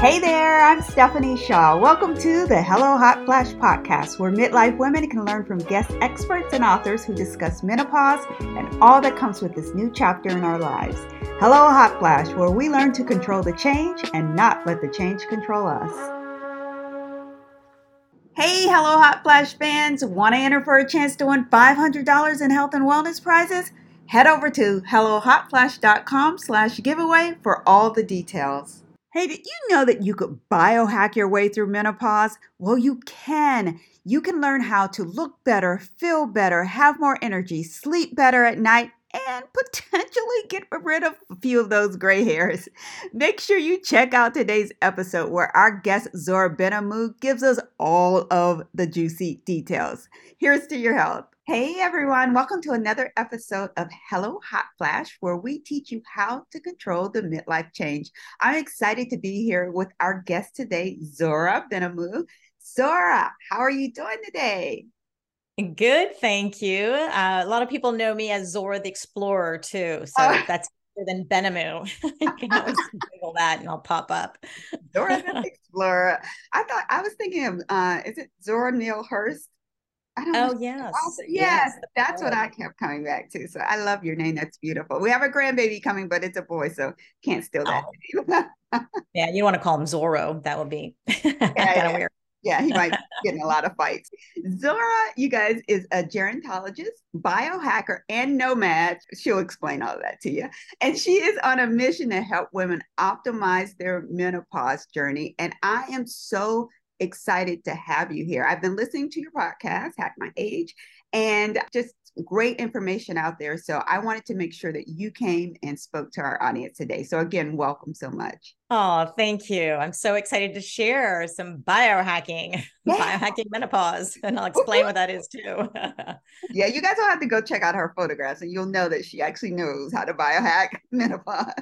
Hey there, I'm Stephanie Shaw. Welcome to the Hello Hot Flash podcast, where midlife women can learn from guest experts and authors who discuss menopause and all that comes with this new chapter in our lives. Hello Hot Flash, where we learn to control the change and not let the change control us. Hey, Hello Hot Flash fans! Want to enter for a chance to win $500 in health and wellness prizes? Head over to hellohotflash.com slash giveaway for all the details. Hey, did you know that you could biohack your way through menopause? Well, you can. You can learn how to look better, feel better, have more energy, sleep better at night, and potentially get rid of a few of those gray hairs. Make sure you check out today's episode where our guest Zora Benhamou gives us all of the juicy details. Here's to your health. Hey everyone, welcome to another episode of Hello Hot Flash, where we teach you how to control the midlife change. I'm excited to be here with our guest today, Zora Benhamou. Zora, how are you doing today? Good, thank you. Uh, a lot of people know me as Zora the Explorer too, so oh. that's better than Benhamou. you can always Google that, and I'll pop up. Zora the Explorer. I thought I was thinking of uh, is it Zora Neale Hurston? Oh yes. yes, yes, that's what I kept coming back to. So I love your name. That's beautiful. We have a grandbaby coming, but it's a boy, so can't steal that. Oh. yeah, you want to call him Zorro? That would be yeah, kind of yeah. weird. Yeah, he might get in a lot of fights. Zora, you guys, is a gerontologist, biohacker, and nomad. She'll explain all of that to you. And she is on a mission to help women optimize their menopause journey. And I am so excited to have you here. I've been listening to your podcast, Hack My Age, and just great information out there. So I wanted to make sure that you came and spoke to our audience today. So again, welcome so much. Oh, thank you. I'm so excited to share some biohacking, yeah. biohacking menopause, and I'll explain what that is too. yeah, you guys will have to go check out her photographs and you'll know that she actually knows how to biohack menopause.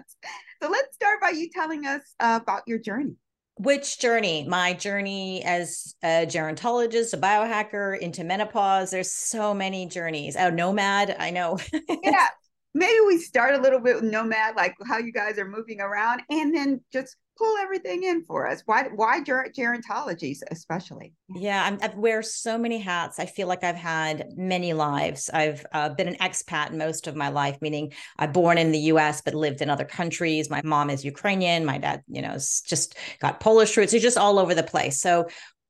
So let's start by you telling us uh, about your journey. Which journey? My journey as a gerontologist, a biohacker into menopause. There's so many journeys. Oh, nomad. I know. yeah. Maybe we start a little bit with nomad, like how you guys are moving around, and then just pull everything in for us. Why why ger- gerontology especially? Yeah, i wear so many hats. I feel like I've had many lives. I've uh, been an expat most of my life, meaning I'm born in the U.S. but lived in other countries. My mom is Ukrainian. My dad, you know, just got Polish roots. He's just all over the place. So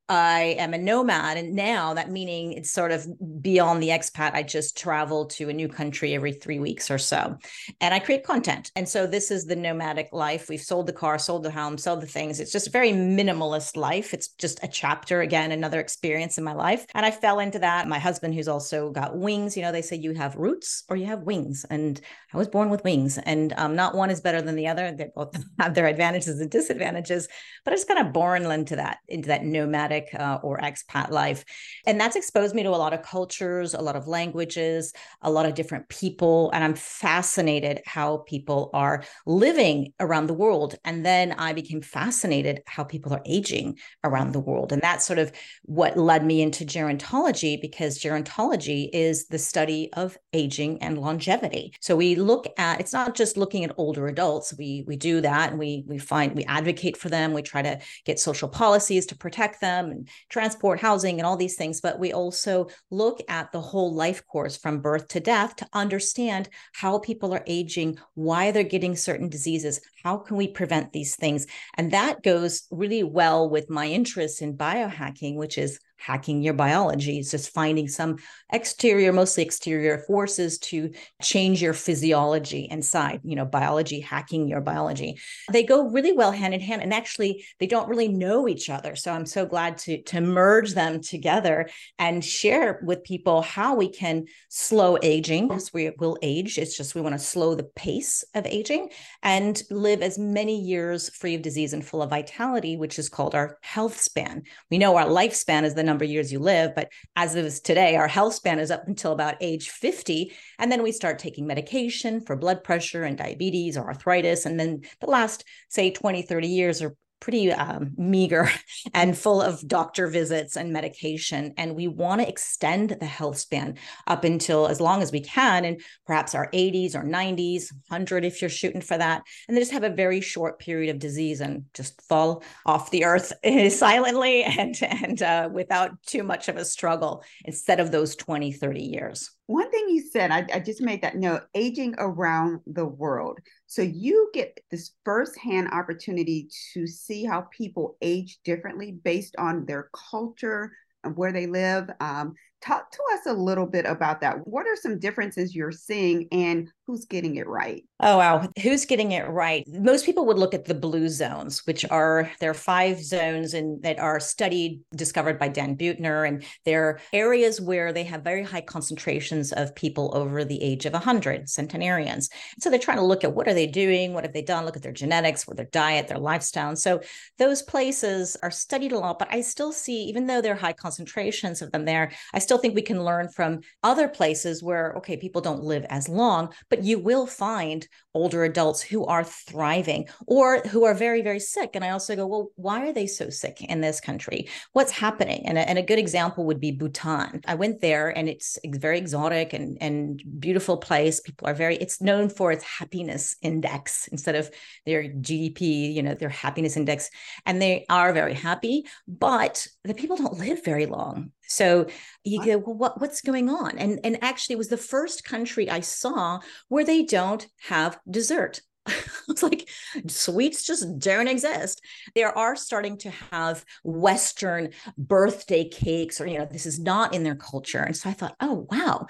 I am a nomad. And now that meaning it's sort of beyond the expat. I just travel to a new country every three weeks or so. And I create content. And so this is the nomadic life. We've sold the car, sold the home, sold the things. It's just a very minimalist life. It's just a chapter, again, another experience in my life. And I fell into that. My husband, who's also got wings, you know, they say you have roots or you have wings. And I was born with wings. And um, not one is better than the other. They both have their advantages and disadvantages. But I just kind of born into that, into that nomadic uh, or expat life. And that's exposed me to a lot of cultures, a lot of languages, a lot of different people. And I'm fascinated how people are living around the world. And then I became fascinated how people are aging around the world. And that's sort of what led me into gerontology because gerontology is the study of aging and longevity. So we look at it's not just looking at older adults. We we do that and we we find we advocate for them. We try to get social policies to protect them and transport, housing, and all these things. But we also look at the whole life course from birth to death to understand how people are aging, why they're getting certain diseases, how can we prevent these things. And that goes really well with my interest in biohacking, which is hacking your biology. It's just finding some exterior, mostly exterior forces to change your physiology inside, you know, biology, hacking your biology. They go really well hand in hand. And actually, they don't really know each other. So I'm so glad to, to merge them together and share with people how we can slow aging because we will age. It's just we want to slow the pace of aging and live as many years free of disease and full of vitality, which is called our health span. We know our lifespan is the number of years you live. But as of today, our health span is up until about age 50. And then we start taking medication for blood pressure and diabetes or arthritis. And then the last, say, 20, 30 years are pretty um, meager and full of doctor visits and medication. And we want to extend the health span up until as long as we can, and perhaps our 80s or 90s, 100 if you're shooting for that. And then just have a very short period of disease and just fall off the earth silently and, and uh, without too much of a struggle instead of those 20, 30 years. One thing you said, I, I, just made that note aging around the world. So you get this firsthand opportunity to see how people age differently based on their culture and where they live. Um, talk to us a little bit about that. What are some differences you're seeing and who's getting it right? Oh, wow. Who's getting it right? Most people would look at the blue zones, which are there are five zones and that are studied, discovered by Dan Buettner. And they're areas where they have very high concentrations of people over the age of 100, centenarians. So they're trying to look at what are they doing? What have they done? Look at their genetics, what their diet, their lifestyle. And so those places are studied a lot, but I still see, even though there are high concentrations of them there, I still think we can learn from other places where, okay, people don't live as long, but you will find older adults who are thriving or who are very, very sick. And I also go, well, why are they so sick in this country? What's happening? And a, and a good example would be Bhutan. I went there and it's very exotic and, and beautiful place. People are very, it's known for its happiness index instead of their GDP, you know, their happiness index. And they are very happy, but the people don't live very long. So you go, well, what, what's going on? And and actually, it was the first country I saw where they don't have dessert. it's like sweets just don't exist. They are starting to have Western birthday cakes, or you know, this is not in their culture. And so I thought, oh wow.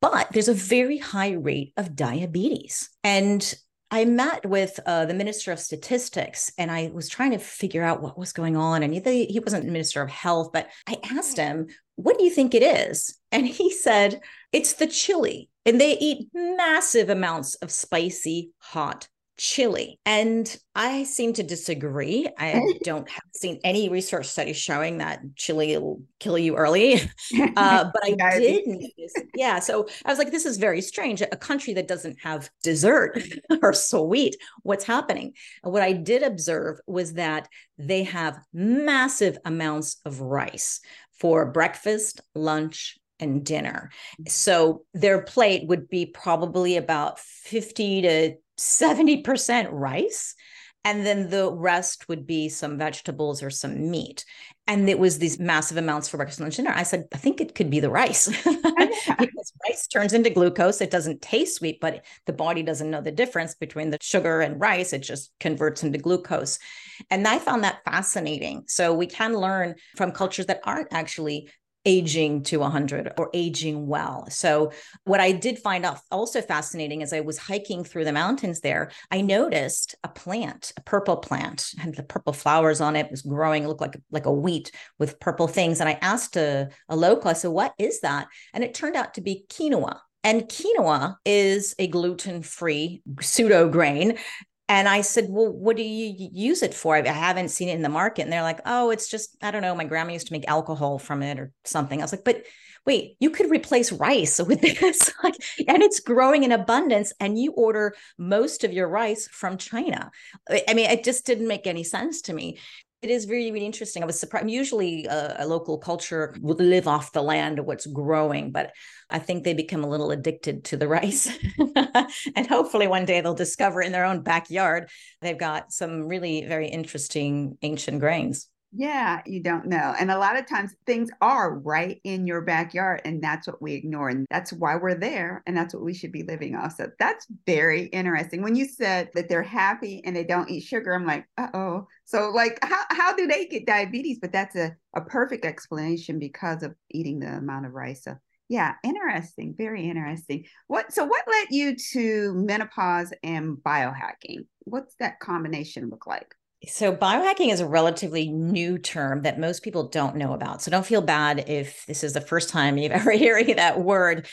But there's a very high rate of diabetes. And I met with uh, the Minister of Statistics and I was trying to figure out what was going on. And he, he wasn't Minister of Health, but I asked him, What do you think it is? And he said, It's the chili. And they eat massive amounts of spicy, hot chili. And I seem to disagree. I don't have seen any research studies showing that chili will kill you early. Uh, but I did notice. Yeah. So I was like, this is very strange. A country that doesn't have dessert or sweet, what's happening? And what I did observe was that they have massive amounts of rice for breakfast, lunch, and dinner. Mm. So their plate would be probably about 50 to 70% rice and then the rest would be some vegetables or some meat. And it was these massive amounts for breakfast lunch dinner. I said i think it could be the rice. Because rice turns into glucose. It doesn't taste sweet but the body doesn't know the difference between the sugar and rice. It just converts into glucose. And i found that fascinating. So we can learn from cultures that aren't actually aging to 100 or aging well. So, what I did find out also fascinating as I was hiking through the mountains there, I noticed a plant, a purple plant, had the purple flowers on it, it was growing, looked like, like a wheat with purple things. And I asked a, a local, I said, What is that? And it turned out to be quinoa. And quinoa is a gluten free pseudo grain and I said, Well, what do you use it for? I haven't seen it in the market. And they're like, Oh, it's just, I don't know. My grandma used to make alcohol from it or something. I was like, But wait, you could replace rice with this. like, and it's growing in abundance. And you order most of your rice from China. I mean, it just didn't make any sense to me. It is really, really interesting. I was surprised. Usually, a, a, local culture would live off the land of what's growing, but I think they become a little addicted to the rice. and hopefully, one day they'll discover in their own backyard they've got some really very interesting ancient grains. Yeah, you don't know. And a lot of times things are right in your backyard, and that's what we ignore. And that's why we're there. And that's what we should be living off. So that's very interesting. When you said that they're happy and they don't eat sugar, I'm like, uh oh. So, like, how, how do they get diabetes? But that's a, a perfect explanation because of eating the amount of rice. So, yeah, interesting. Very interesting. What so what led you to menopause and biohacking? What's that combination look like? So, biohacking is a relatively new term that most people don't know about. So, don't feel bad if this is the first time you've ever hearing that word,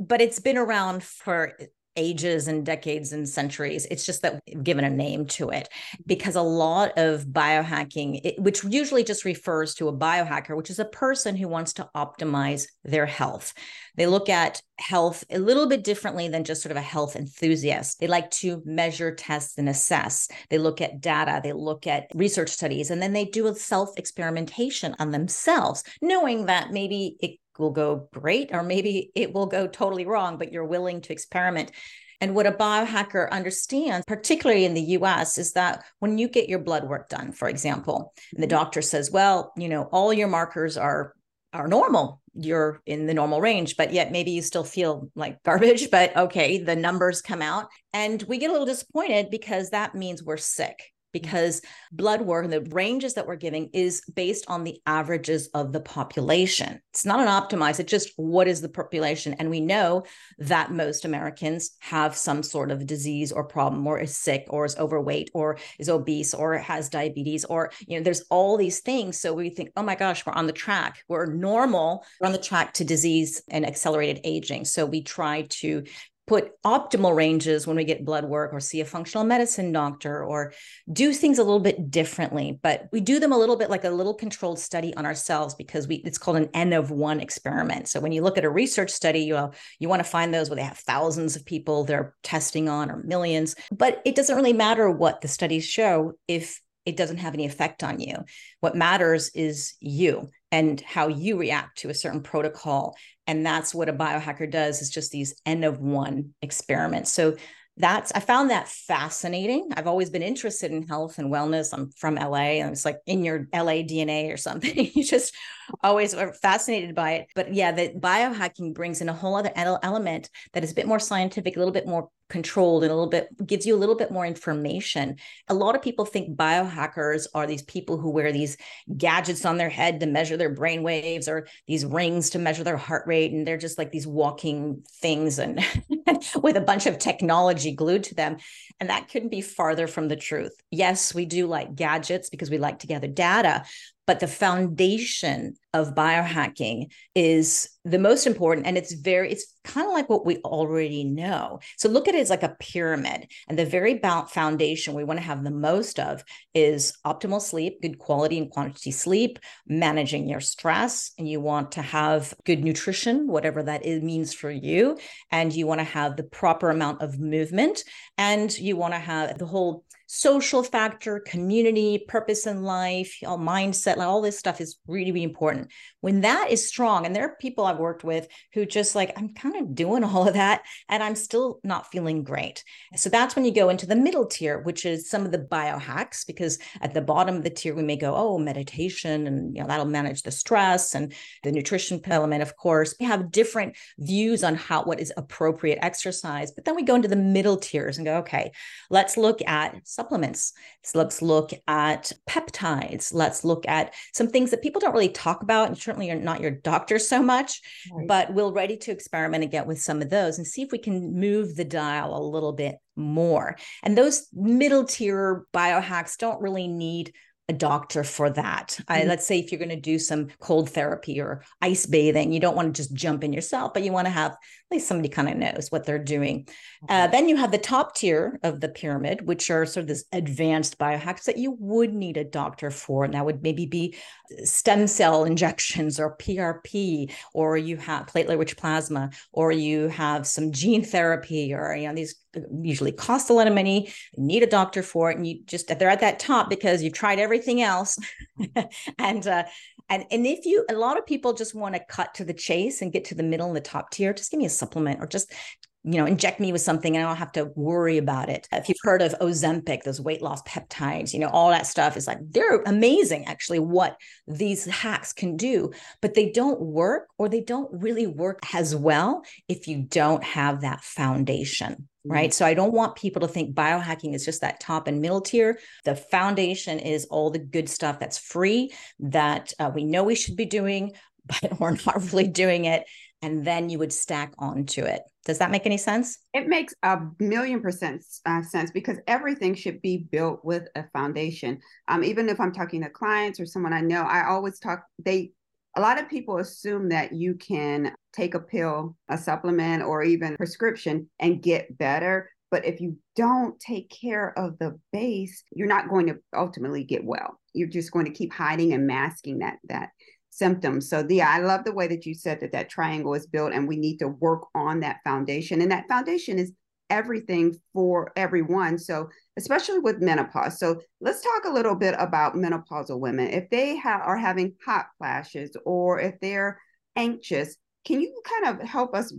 but it's been around for ages and decades and centuries. It's just that we've given a name to it mm-hmm. because a lot of biohacking, it, which usually just refers to a biohacker, which is a person who wants to optimize their health. They look at health a little bit differently than just sort of a health enthusiast. They like to measure, test, and assess. They look at data, they look at research studies, and then they do a self experimentation on themselves, knowing that maybe it will go great or maybe it will go totally wrong, but you're willing to experiment. And what a biohacker understands, particularly in the US, is that when you get your blood work done, for example, and the mm-hmm. doctor says, well, you know, all your markers are are normal you're in the normal range but yet maybe you still feel like garbage but okay the numbers come out and we get a little disappointed because that means we're sick Mm-hmm. because blood work and the ranges that we're giving is based on the averages of the population. It's not an optimized, it's just what is the population. And we know that most Americans have some sort of disease or problem or is sick or is overweight or is obese or has diabetes or, you know, there's all these things. So we think, oh my gosh, we're on the track. We're normal. We're on the track to disease and accelerated aging. So we try to put optimal ranges when we get blood work or see a functional medicine doctor or do things a little bit differently but we do them a little bit like a little controlled study on ourselves because we it's called an n of 1 experiment so when you look at a research study you uh, you want to find those where they have thousands of people they're testing on or millions but it doesn't really matter what the studies show if it doesn't have any effect on you. What matters is you and how you react to a certain protocol. And that's what a biohacker does is just these N of one experiments. So that's I found that fascinating. I've always been interested in health and wellness. I'm from LA and it's like in your LA DNA or something. you just always are fascinated by it. But yeah, the biohacking brings in a whole other element that is a bit more scientific, a little bit more controlled and a little bit gives you a little bit more information. A lot of people think biohackers are these people who wear these gadgets on their head to measure their brain waves or these rings to measure their heart rate and they're just like these walking things and with a bunch of technology glued to them and that couldn't be farther from the truth. Yes, we do like gadgets because we like to gather data, but the foundation of biohacking is the most important and it's very it's kind of like what we already know. So look at it as like a pyramid and the very foundation we want to have the most of is optimal sleep good quality and quantity sleep managing your stress and you want to have good nutrition whatever that is, means for you and you want to have the proper amount of movement and you want to have the whole social factor, community, purpose in life, all mindset, like all this stuff is really, really important. When that is strong, and there are people I've worked with who just like, I'm kind of doing all of that and I'm still not feeling great. So that's when you go into the middle tier, which is some of the biohacks, because at the bottom of the tier, we may go, oh, meditation, and you know, that'll manage the stress and the nutrition element, of course. We have different views on how what is appropriate exercise. But then we go into the middle tiers and go, okay, let's look at supplements. So let's look at peptides. Let's look at some things that people don't really talk about. And certainly you're not your doctor so much, right. but we're ready to experiment and get with some of those and see if we can move the dial a little bit more. And those middle tier biohacks don't really need a doctor for that. I, mm-hmm. let's say if you're going to do some cold therapy or ice bathing, you don't want to just jump in yourself, but you want to have at least somebody kind of knows what they're doing. Uh, then you have the top tier of the pyramid, which are sort of this advanced biohacks that you would need a doctor for. And that would maybe be stem cell injections or PRP, or you have platelet rich plasma, or you have some gene therapy, or you know, these usually cost a lot of money, you need a doctor for it. And you just they're at that top because you've tried everything else. and uh and and if you a lot of people just want to cut to the chase and get to the middle and the top tier, just give me a supplement or just you know, inject me with something and I don't have to worry about it. If you've heard of Ozempic, those weight loss peptides, you know, all that stuff is like, they're amazing actually what these hacks can do, but they don't work or they don't really work as well if you don't have that foundation. Right. So I don't want people to think biohacking is just that top and middle tier. The foundation is all the good stuff that's free that uh, we know we should be doing, but we're not really doing it and then you would stack onto it. Does that make any sense? It makes a million percent uh, sense because everything should be built with a foundation. Um, even if I'm talking to clients or someone I know, I always talk, they a lot of people assume that you can take a pill, a supplement, or even prescription and get better. But if you don't take care of the base, you're not going to ultimately get well. You're just going to keep hiding and masking that that symptoms. So yeah, I love the way that you said that that triangle is built and we need to work on that foundation. And that foundation is everything for everyone. So especially with menopause. So let's talk a little bit about menopausal women. If they ha- are having hot flashes or if they're anxious, can you kind of help us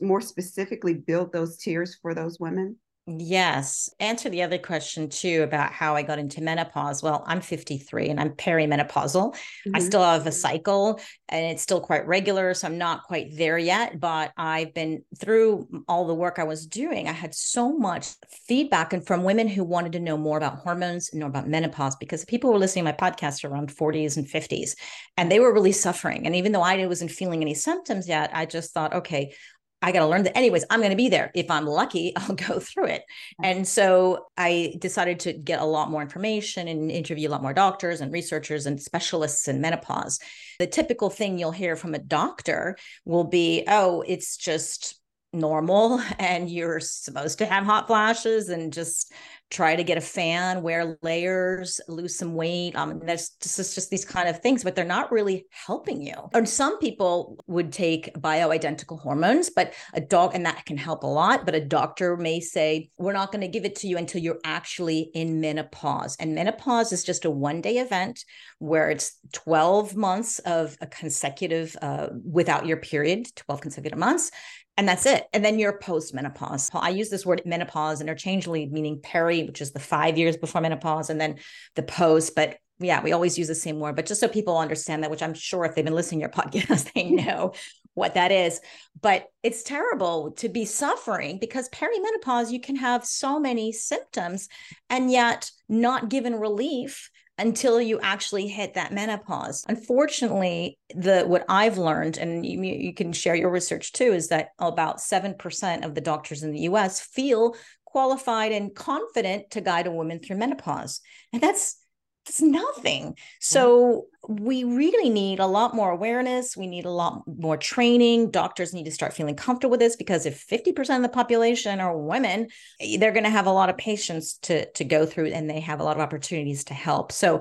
more specifically build those tiers for those women? Yes. Answer the other question too about how I got into menopause. Well, I'm 53 and I'm perimenopausal. Mm-hmm. I still have a cycle and it's still quite regular. So I'm not quite there yet, but I've been through all the work I was doing. I had so much feedback and from women who wanted to know more about hormones and know about menopause because people were listening to my podcast around 40s and 50s and they were really suffering. And even though I wasn't feeling any symptoms yet, I just thought, okay, I got to learn that. Anyways, I'm going to be there. If I'm lucky, I'll go through it. And so I decided to get a lot more information and interview a lot more doctors and researchers and specialists in menopause. The typical thing you'll hear from a doctor will be, oh, it's just normal and you're supposed to have hot flashes and just try to get a fan, wear layers, lose some weight. Um, that's just, just these kind of things, but they're not really helping you. And some people would take bioidentical hormones, but a dog, and that can help a lot. But a doctor may say, we're not going to give it to you until you're actually in menopause. And menopause is just a one day event where it's 12 months of a consecutive, uh, without your period, 12 consecutive months and that's it. And then you're post menopause. I use this word menopause interchangeably, meaning peri, which is the five years before menopause, and then the post. But yeah, we always use the same word, but just so people understand that, which I'm sure if they've been listening to your podcast, they mm-hmm. know what that is. But it's terrible to be suffering because perimenopause, you can have so many symptoms and yet not given relief until you actually hit that menopause. Unfortunately, the what I've learned, and you, you can share your research too, is that about 7% of the doctors in the US feel qualified and confident to guide a woman through menopause. And that's it's nothing. So we really need a lot more awareness. We need a lot more training. Doctors need to start feeling comfortable with this because if 50% of the population are women, they're going to have a lot of patients to, to go through and they have a lot of opportunities to help. So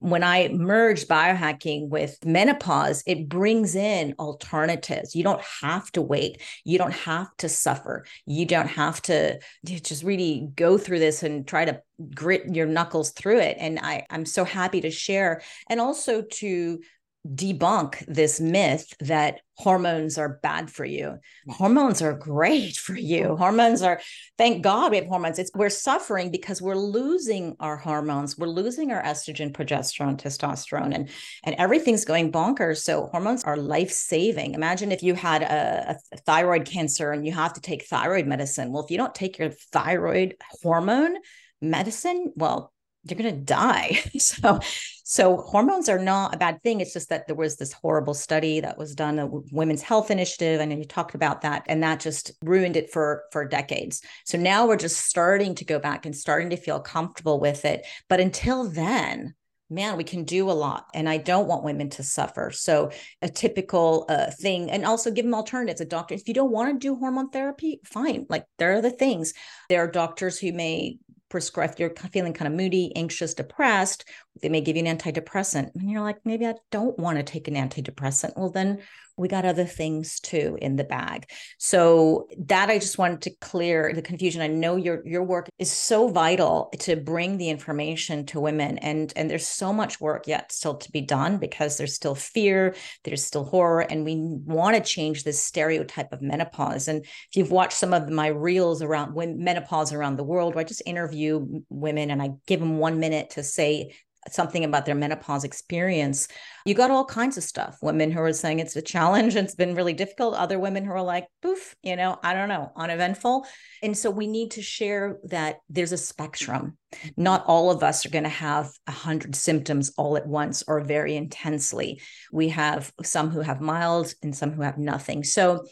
when I merge biohacking with menopause, it brings in alternatives. You don't have to wait. You don't have to suffer. You don't have to just really go through this and try to grit your knuckles through it. And I, I'm so happy to share and also to debunk this myth that hormones are bad for you. Hormones are great for you. Hormones are thank God we have hormones. It's we're suffering because we're losing our hormones. We're losing our estrogen, progesterone, testosterone and and everything's going bonkers. So hormones are life-saving. Imagine if you had a, a thyroid cancer and you have to take thyroid medicine. Well, if you don't take your thyroid hormone medicine, well, you're going to die. so, so hormones are not a bad thing. It's just that there was this horrible study that was done, a Women's Health Initiative. I know you talked about that, and that just ruined it for for decades. So now we're just starting to go back and starting to feel comfortable with it. But until then, man, we can do a lot. And I don't want women to suffer. So, a typical uh, thing, and also give them alternatives. A doctor, if you don't want to do hormone therapy, fine. Like there are the things. There are doctors who may prescribe you're feeling kind of moody anxious depressed they may give you an antidepressant and you're like maybe i don't want to take an antidepressant. Well then we got other things too in the bag. So that i just wanted to clear the confusion. I know your your work is so vital to bring the information to women and and there's so much work yet still to be done because there's still fear there's still horror and we want to change this stereotype of menopause. And if you've watched some of my reels around menopause around the world where i just interview women and i give them one minute to say something about their menopause experience, you got all kinds of stuff. Women who are saying it's a challenge, it's been really difficult. Other women who are like, poof, you know, I don't know, uneventful. And so we need to share that there's a spectrum. Not all of us are going to have a hundred symptoms all at once or very intensely. We have some who have mild and some who have nothing. So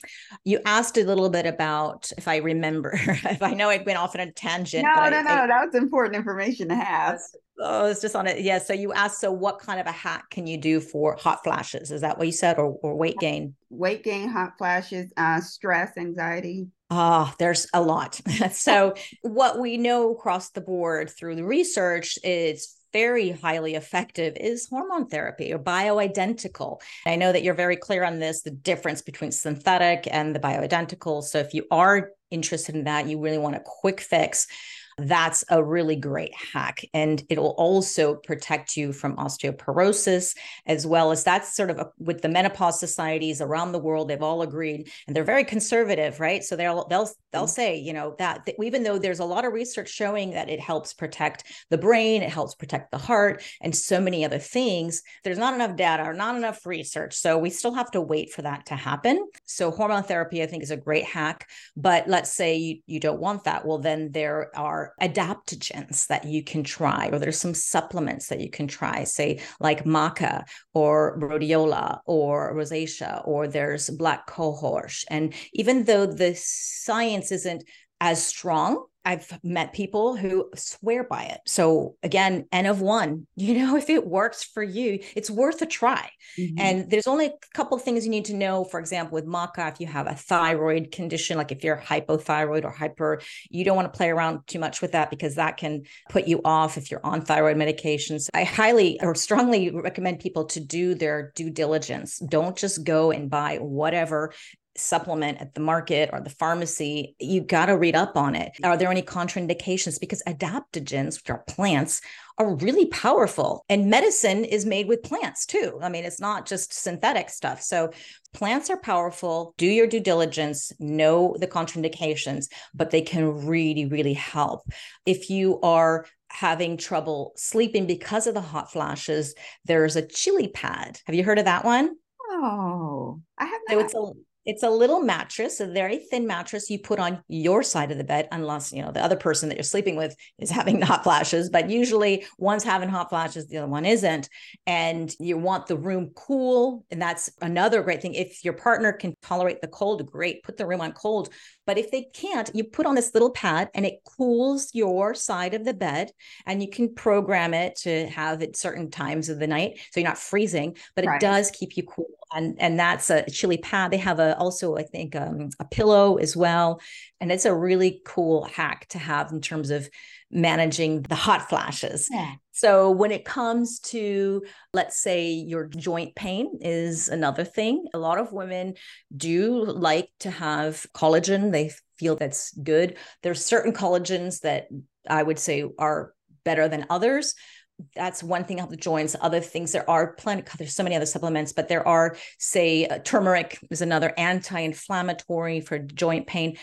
you asked a little bit about, if I remember, if I know I went off on a tangent. No, no, I, no, I, that was important information to have Oh, it's just on it. Yeah. So you asked, so what kind of a hack can you do for hot flashes? Is that what you said, or, or weight gain? Weight gain, hot flashes, uh, stress, anxiety. Ah, oh, there's a lot. so what we know across the board through the research is very highly effective is hormone therapy or bioidentical. I know that you're very clear on this, the difference between synthetic and the bioidentical. So if you are interested in that, you really want a quick fix that's a really great hack. And it will also protect you from osteoporosis, as well as that's sort of a, with the menopause societies around the world, they've all agreed and they're very conservative, right? So they'll, they'll, they'll mm. say, you know, that, that even though there's a lot of research showing that it helps protect the brain, it helps protect the heart, and so many other things, there's not enough data or not enough research. So we still have to wait for that to happen. So hormone therapy, I think, is a great hack. But let's say you, you don't want that. Well, then there are adaptogens that you can try, or there's some supplements that you can try, say like maca or rhodiola or rosacea, or there's black cohosh. And even though the science isn't as strong I've met people who swear by it. So again, N of one, you know, if it works for you, it's worth a try. Mm-hmm. And there's only a couple of things you need to know. For example, with maca, if you have a thyroid condition, like if you're hypothyroid or hyper, you don't want to play around too much with that because that can put you off if you're on thyroid medications. I highly or strongly recommend people to do their due diligence. Don't just go and buy whatever supplement at the market or the pharmacy, you got to read up on it. Are there any contraindications? Because adaptogens, which are plants, are really powerful. And medicine is made with plants too. I mean, it's not just synthetic stuff. So plants are powerful. Do your due diligence, know the contraindications, but they can really, really help. If you are having trouble sleeping because of the hot flashes, there's a chili pad. Have you heard of that one? Oh, I have not. So it's a it's a little mattress, a very thin mattress you put on your side of the bed, unless you know the other person that you're sleeping with is having hot flashes. But usually, one's having hot flashes, the other one isn't, and you want the room cool. And that's another great thing. If your partner can tolerate the cold, great, put the room on cold. But if they can't, you put on this little pad and it cools your side of the bed, and you can program it to have it certain times of the night, so you're not freezing, but right. it does keep you cool and and that's a chili pad. They have a also I think um, a pillow as well, and it's a really cool hack to have in terms of managing the hot flashes. Yeah. So when it comes to let's say your joint pain is another thing. A lot of women do like to have collagen. They feel that's good. There's certain collagens that I would say are better than others that's one thing of the joints other things there are plenty there's so many other supplements but there are say uh, turmeric is another anti-inflammatory for joint pain.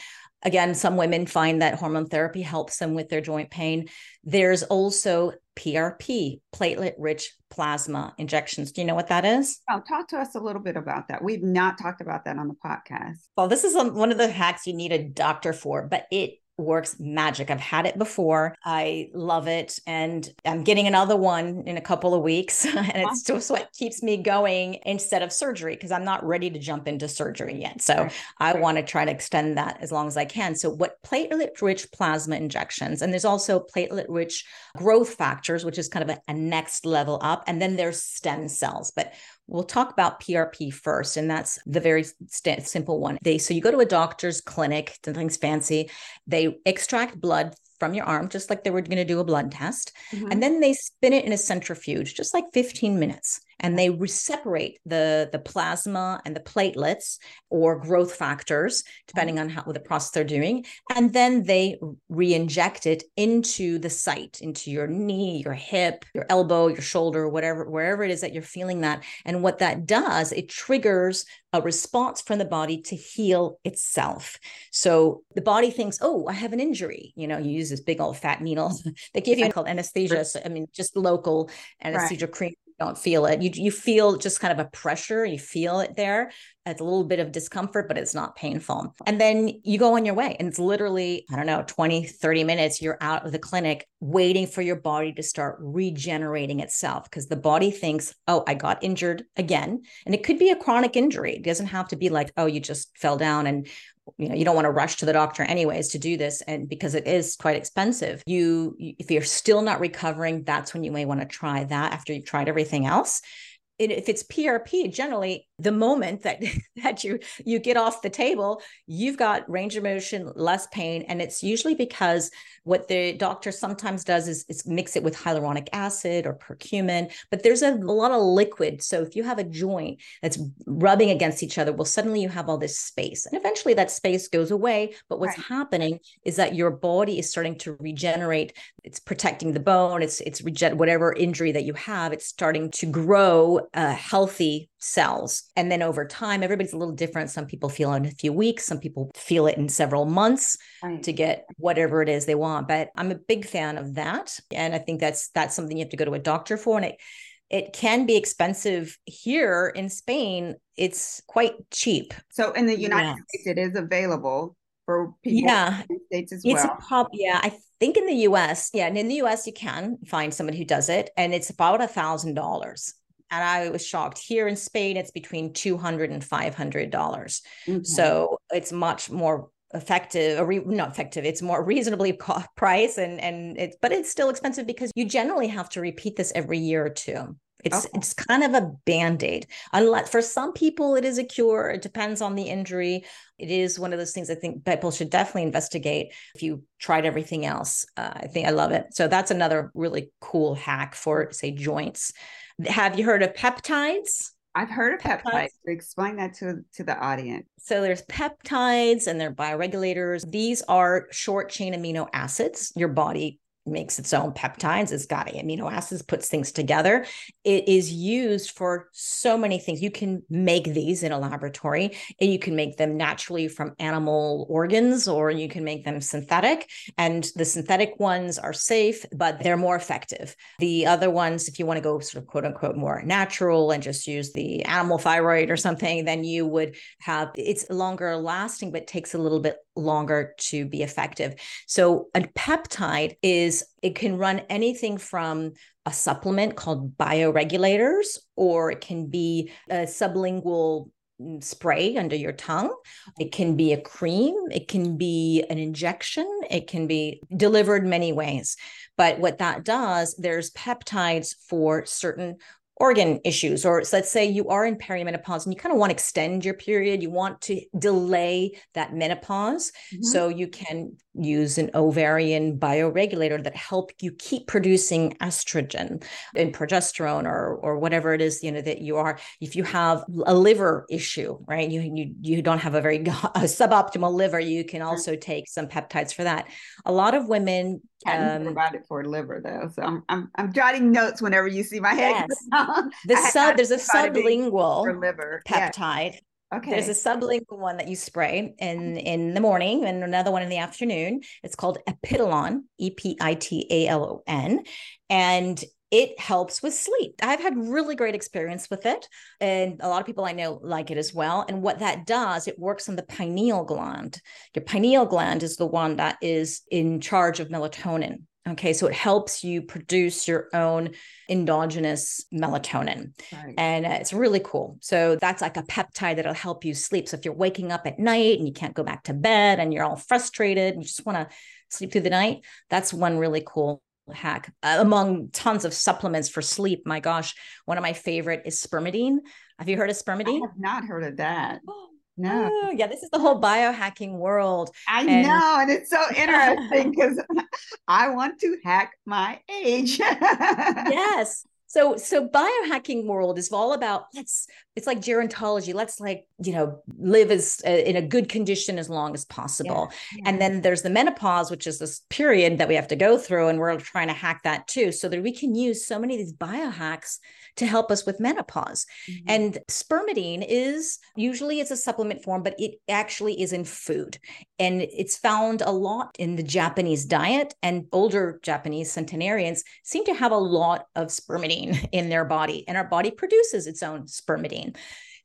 Again some women find that hormone therapy helps them with their joint pain. There's also prp platelet rich plasma injections. Do you know what that is? Oh talk to us a little bit about that. We've not talked about that on the podcast. Well this is one of the hacks you need a doctor for but it works magic. I've had it before. I love it. And I'm getting another one in a couple of weeks. and it's just what keeps me going instead of surgery because I'm not ready to jump into surgery yet. So right. I want to try to extend that as long as I can. So, what platelet rich plasma injections, and there's also platelet rich growth factors, which is kind of a, a next level up. And then there's stem cells. But We'll talk about PRP first, and that's the very st- simple one. They so you go to a doctor's clinic, nothing's fancy. They extract blood from your arm, just like they were going to do a blood test, mm-hmm. and then they spin it in a centrifuge, just like 15 minutes and they separate the the plasma and the platelets or growth factors depending on how what the process they're doing. And then they re-inject it into the site into your knee your hip your elbow your shoulder whatever wherever it is that you're feeling that. And what that does it triggers a response from the body to heal itself. So the body thinks oh i have an injury. You know you use this big old fat needle they give you called anesthesia. So, i mean just local anesthesia right. cream don't feel it. You you feel just kind of a pressure. You feel it there. It's a little bit of discomfort, but it's not painful. And then you go on your way. And it's literally, I don't know, 20, 30 minutes. You're out of the clinic waiting for your body to start regenerating itself because the body thinks, oh, I got injured again. And it could be a chronic injury. It doesn't have to be like, oh, you just fell down and you know you don't want to rush to the doctor anyways to do this and because it is quite expensive you if you're still not recovering that's when you may want to try that after you've tried everything else if it's PRP, generally the moment that that you you get off the table, you've got range of motion, less pain, and it's usually because what the doctor sometimes does is, is mix it with hyaluronic acid or curcumin. But there's a, a lot of liquid, so if you have a joint that's rubbing against each other, well, suddenly you have all this space, and eventually that space goes away. But what's right. happening is that your body is starting to regenerate. It's protecting the bone. It's it's regen- whatever injury that you have. It's starting to grow uh, healthy cells. And then over time, everybody's a little different. Some people feel it in a few weeks, some people feel it in several months right. to get whatever it is they want. But I'm a big fan of that. And I think that's that's something you have to go to a doctor for. And it it can be expensive here in Spain. It's quite cheap. So in the United. States, it is available for people yeah. in the States as it's well. A prob- yeah, I think in the US, yeah, and in the US you can find somebody who does it, and it's about a thousand dollars and I was shocked. Here in Spain, it's between two hundred and five hundred dollars. Mm-hmm. So it's much more effective or re- not effective it's more reasonably cost price and and it's but it's still expensive because you generally have to repeat this every year or two it's okay. it's kind of a band-aid unless for some people it is a cure it depends on the injury it is one of those things i think people should definitely investigate if you tried everything else uh, i think i love it so that's another really cool hack for say joints have you heard of peptides? I've heard of peptides. peptides. Explain that to, to the audience. So there's peptides and they're bioregulators. These are short chain amino acids. Your body makes its own peptides. It's got amino acids, puts things together. It is used for so many things. You can make these in a laboratory and you can make them naturally from animal organs or you can make them synthetic. And the synthetic ones are safe, but they're more effective. The other ones, if you want to go sort of quote unquote more natural and just use the animal thyroid or something, then you would have it's longer lasting, but takes a little bit longer to be effective. So a peptide is it can run anything from a supplement called bioregulators or it can be a sublingual mm, spray under your tongue. It can be a cream, it can be an injection, it can be delivered many ways. But what that does, there's peptides for certain organ issues or so let's say you are in perimenopause and you kind of want to extend your period you want to delay that menopause mm-hmm. so you can use an ovarian bioregulator that help you keep producing estrogen and progesterone or or whatever it is you know that you are if you have a liver issue right you you, you don't have a very a suboptimal liver you can also take some peptides for that a lot of women um, about it for liver though so i'm i'm, I'm jotting notes whenever you see my head yes. the sub there's a sublingual liver peptide yeah. Okay. There's a sublingual one that you spray in oh. in the morning and another one in the afternoon. It's called Epitalon, E P I T A L O N, and it helps with sleep. I've had really great experience with it, and a lot of people I know like it as well. And what that does, it works on the pineal gland. Your pineal gland is the one that is in charge of melatonin. Okay, so it helps you produce your own endogenous melatonin. Right. And it's really cool. So that's like a peptide that'll help you sleep. So if you're waking up at night and you can't go back to bed and you're all frustrated, and you just want to sleep through the night, that's one really cool hack uh, among tons of supplements for sleep. My gosh, one of my favorite is spermidine. Have you heard of spermidine? I have not heard of that. No. Oh, yeah, this is the whole biohacking world. I and- know. And it's so interesting because I want to hack my age. yes. So so biohacking world is all about let's it's like gerontology. Let's like, you know, live as uh, in a good condition as long as possible. Yeah, yeah. And then there's the menopause, which is this period that we have to go through and we're trying to hack that too so that we can use so many of these biohacks to help us with menopause. Mm-hmm. And spermidine is usually it's a supplement form, but it actually is in food. And it's found a lot in the Japanese diet. And older Japanese centenarians seem to have a lot of spermidine in their body. And our body produces its own spermidine.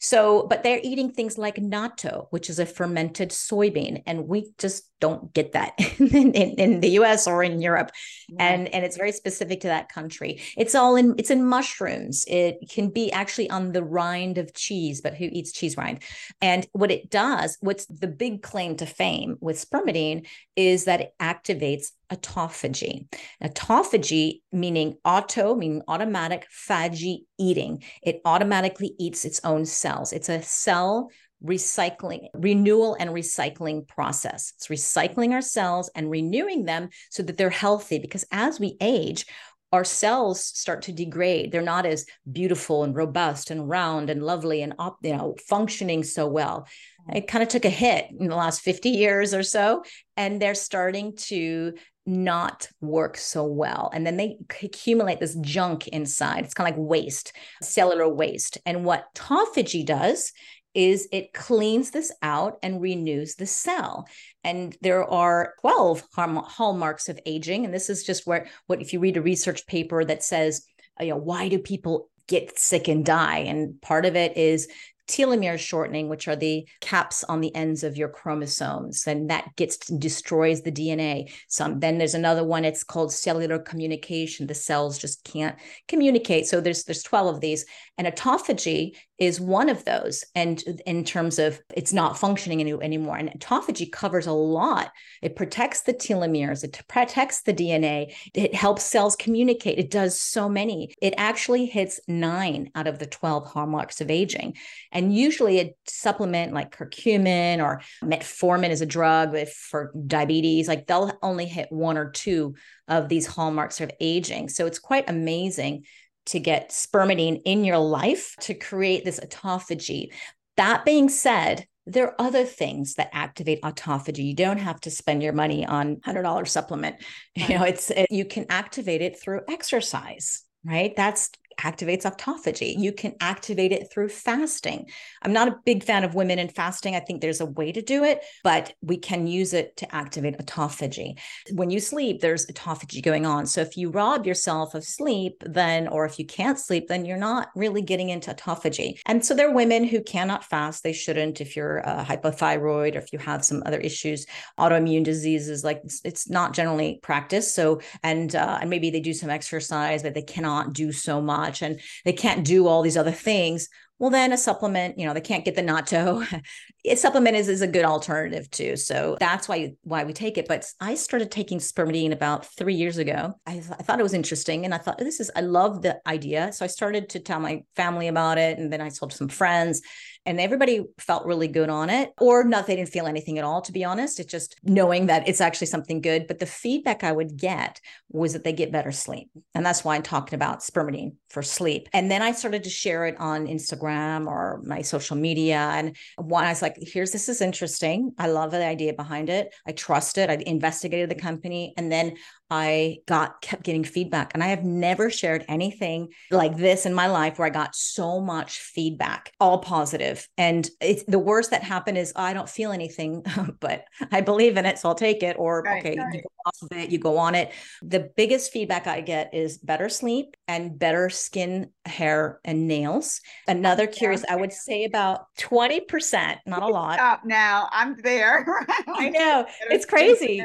So, but they're eating things like natto, which is a fermented soybean, and we just don't get that in, in, the US or in Europe. And, and it's very specific to that country. It's all in, it's in mushrooms. It can be actually on the rind of cheese, but who eats cheese rind? And what it does, what's the big claim to fame with spermidine is that it activates autophagy. Autophagy meaning auto, meaning automatic, phagy eating. It automatically eats its own cells. It's a cell recycling, renewal and recycling process. It's recycling our cells and renewing them so that they're healthy because as we age, our cells start to degrade. They're not as beautiful and robust and round and lovely and op, you know functioning so well. Mm. It kind of took a hit in the last 50 years or so and they're starting to not work so well. And then they accumulate this junk inside. It's kind of like waste, cellular waste. And what autophagy does is it cleans this out and renews the cell. And there are 12 hallmarks of aging. And this is just where, what if you read a research paper that says, you know, why do people get sick and die? And part of it is telomere shortening, which are the caps on the ends of your chromosomes, and that gets destroys the DNA. Some then there's another one. It's called cellular communication. The cells just can't communicate. So there's there's 12 of these, and autophagy is one of those. And in terms of it's not functioning any, anymore. And autophagy covers a lot. It protects the telomeres, it protects the DNA, it helps cells communicate. It does so many. It actually hits nine out of the 12 hallmarks of aging. And usually a supplement like curcumin or metformin is a drug for diabetes, like they'll only hit one or two of these hallmarks of aging. So it's quite amazing to get spermidine in your life to create this autophagy. That being said, there are other things that activate autophagy. You don't have to spend your money on $100 supplement. You know, it's it, you can activate it through exercise, right? That's activates autophagy. You can activate it through fasting. I'm not a big fan of women in fasting. I think there's a way to do it, but we can use it to activate autophagy. When you sleep, there's autophagy going on. So if you rob yourself of sleep, then, or if you can't sleep, then you're not really getting into autophagy. And so there are women who cannot fast. They shouldn't if you're a hypothyroid or if you have some other issues, autoimmune diseases, like it's, it's not generally practiced. So, and, uh, and maybe they do some exercise, but they cannot do so much much and they can't do all these other things well then a supplement you know they can't get the natto. A supplement is, is a good alternative too. So that's why why we take it. But i started taking spermidine about three years ago. I, th- I thought it was interesting and i thought this is i love the idea. So i started to tell my family about it and then i told some friends and everybody felt really good on it or not they didn't feel anything at all to be honest. It's just knowing that it's actually something good but the feedback i would get was that they get better sleep and that's why i'm talking about spermidine for sleep. And then i started to share it on instagram or my social media and one i was like here's this is interesting. I love the idea behind it. I trust it. I investigated the company. And then I got kept getting feedback and I have never shared anything like this in my life where I got so much feedback, all positive. And it's the worst that happened is oh, I don't feel anything, but I believe in it, so I'll take it. Or right, okay, right. you go off of it, you go on it. The biggest feedback I get is better sleep and better skin, hair, and nails. Another curious, I would say about 20%, not a lot. Stop now. I'm there. I know. It's crazy.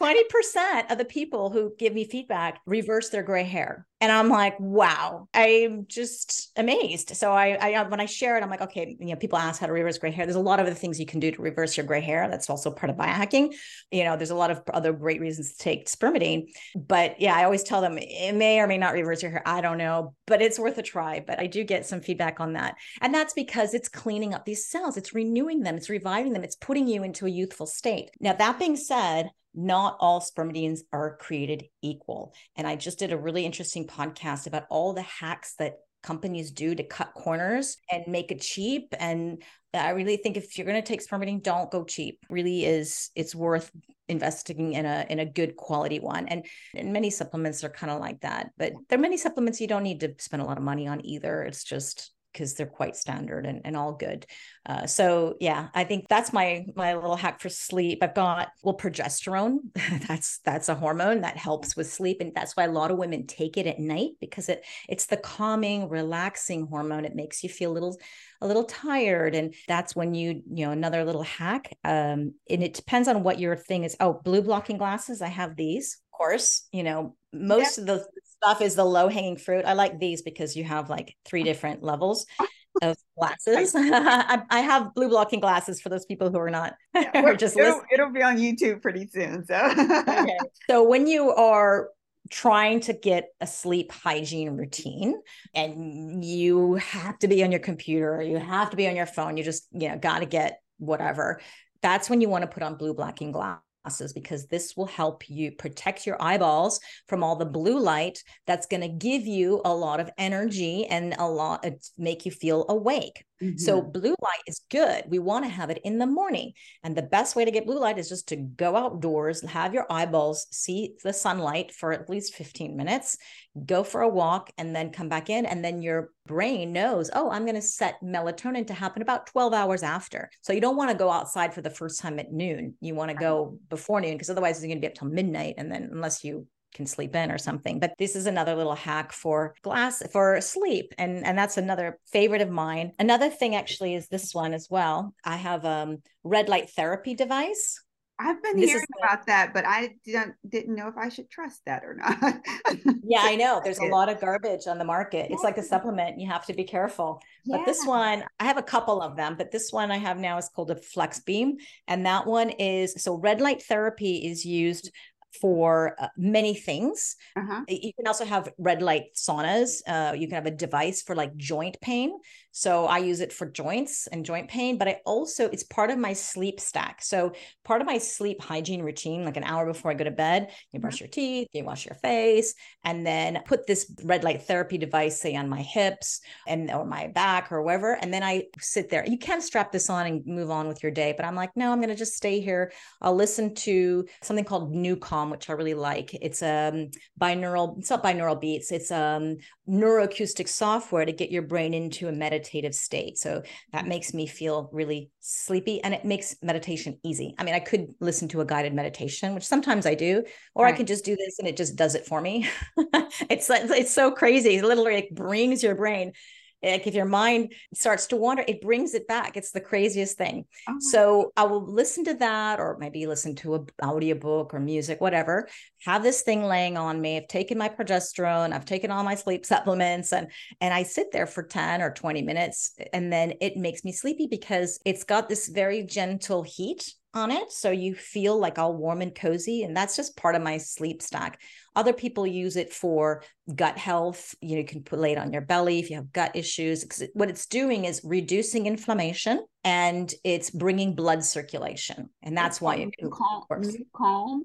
20% of the people who give me feedback reverse their gray hair. And I'm like, wow, I'm just amazed. So I, I, uh, when I share it, I'm like, okay, you know, people ask how to reverse gray hair. There's a lot of other things you can do to reverse your gray hair. That's also part of biohacking. You know, there's a lot of other great reasons to take spermidine. But yeah, I always tell them it may or may not reverse your hair. I don't know, but it's worth a try. But I do get some feedback on that. And that's because it's cleaning up these cells, it's renewing them, it's reviving them, it's putting you into a youthful state. Now, that being said, not all spermidines are created equal. And I just did a really interesting podcast about all the hacks that companies do to cut corners and make it cheap. And I really think if you're going to take spermidine, don't go cheap. Really is it's worth investing in a in a good quality one. And, and many supplements are kind of like that. But there are many supplements you don't need to spend a lot of money on either. It's just because they're quite standard and, and all good. Uh, so yeah, I think that's my my little hack for sleep. I've got well progesterone. that's that's a hormone that helps with sleep, and that's why a lot of women take it at night because it it's the calming, relaxing hormone. It makes you feel a little a little tired, and that's when you you know another little hack. Um, and it depends on what your thing is. Oh, blue blocking glasses. I have these. Of course, you know most yeah. of the stuff is the low hanging fruit. I like these because you have like three different levels of glasses. I, I, have blue blocking glasses for those people who are not yeah, just it'll, it'll, be on YouTube pretty soon. So okay. so when you are trying to get a sleep hygiene routine and you have to be on your computer, or you have to be on your phone, you just, you know, got to get whatever. That's when you want to put on blue blocking glass glasses because this will help you protect your eyeballs from all the blue light that's going to give you a lot of energy and a lot uh, make you feel awake Mm-hmm. So blue light is good. We want to have it in the morning. And the best way to get blue light is just to go outdoors, have your eyeballs see the sunlight for at least 15 minutes, go for a walk and then come back in and then your brain knows, "Oh, I'm going to set melatonin to happen about 12 hours after." So you don't want to go outside for the first time at noon. You want to go before noon because otherwise you're going to be up till midnight and then unless you can sleep in or something. But this is another little hack for glass for sleep. And, and that's another favorite of mine. Another thing actually is this one as well. I have um red light therapy device. I've been this hearing about that, but I didn't didn't know if I should trust that or not. yeah, I know. There's a lot of garbage on the market. It's like a supplement. You have to be careful. Yeah. But this one, I have a couple of them, but this one I have now is called a Flex Beam. And that one is so red light therapy is used for uh, many things. Uh-huh. You can also have red light saunas. Uh, you can have a device for like joint pain. So I use it for joints and joint pain, but I also, it's part of my sleep stack. So part of my sleep hygiene routine, like an hour before I go to bed, you brush mm-hmm. your teeth, you wash your face, and then put this red light therapy device, say on my hips and or my back or wherever. And then I sit there. You can strap this on and move on with your day, but I'm like, no, I'm going to just stay here. I'll listen to something called NuCalm, which I really like. It's um binaural, it's not binaural beats, it's um neuroacoustic software to get your brain into a meditation meditative state. So that makes me feel really sleepy and it makes meditation easy. I mean, I could listen to a guided meditation, which sometimes I do, or right. I can just do this and it just does it for me. it's it's so crazy. It literally like brings your brain like if your mind starts to wander it brings it back. It's the craziest thing. Oh. so i will listen to that or maybe listen to a audiobook or music whatever. Have this thing laying on me. I've taken my progesterone. I've taken all my sleep supplements and and i sit there for 10 or 20 minutes and then it makes me sleepy because it's got this very gentle heat on it so you feel like all warm and cozy and that's just part of my sleep stack. Other people use it for gut health you know you can put lay it on your belly if you have gut issues because what it's doing is reducing inflammation and it's bringing blood circulation and that's why it calm, calm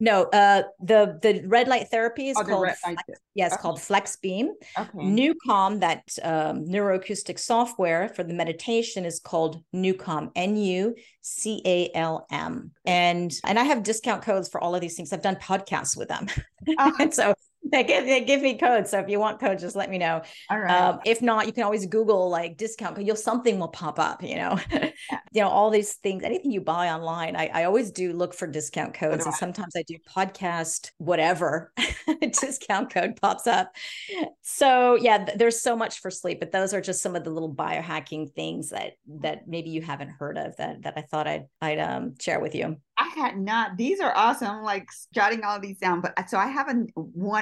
no, uh, the the red light therapy is oh, called flex, it's okay. called Flex Beam. Okay. NuCalm, that um, neuroacoustic software for the meditation, is called NuCalm. N U C A L M. And and I have discount codes for all of these things. I've done podcasts with them, uh-huh. and so they give they give me codes. So if you want codes, just let me know. All right. Um, if not, you can always Google like discount code. You'll something will pop up. You know, yeah. you know all these things. Anything you buy online, I, I always do look for discount codes, and sometimes I do podcast whatever discount code pops up. So yeah, th- there's so much for sleep, but those are just some of the little biohacking things that that maybe you haven't heard of that that I thought I'd I'd um, share with you. I had not. These are awesome. I'm like jotting all these down. But uh, so I have a,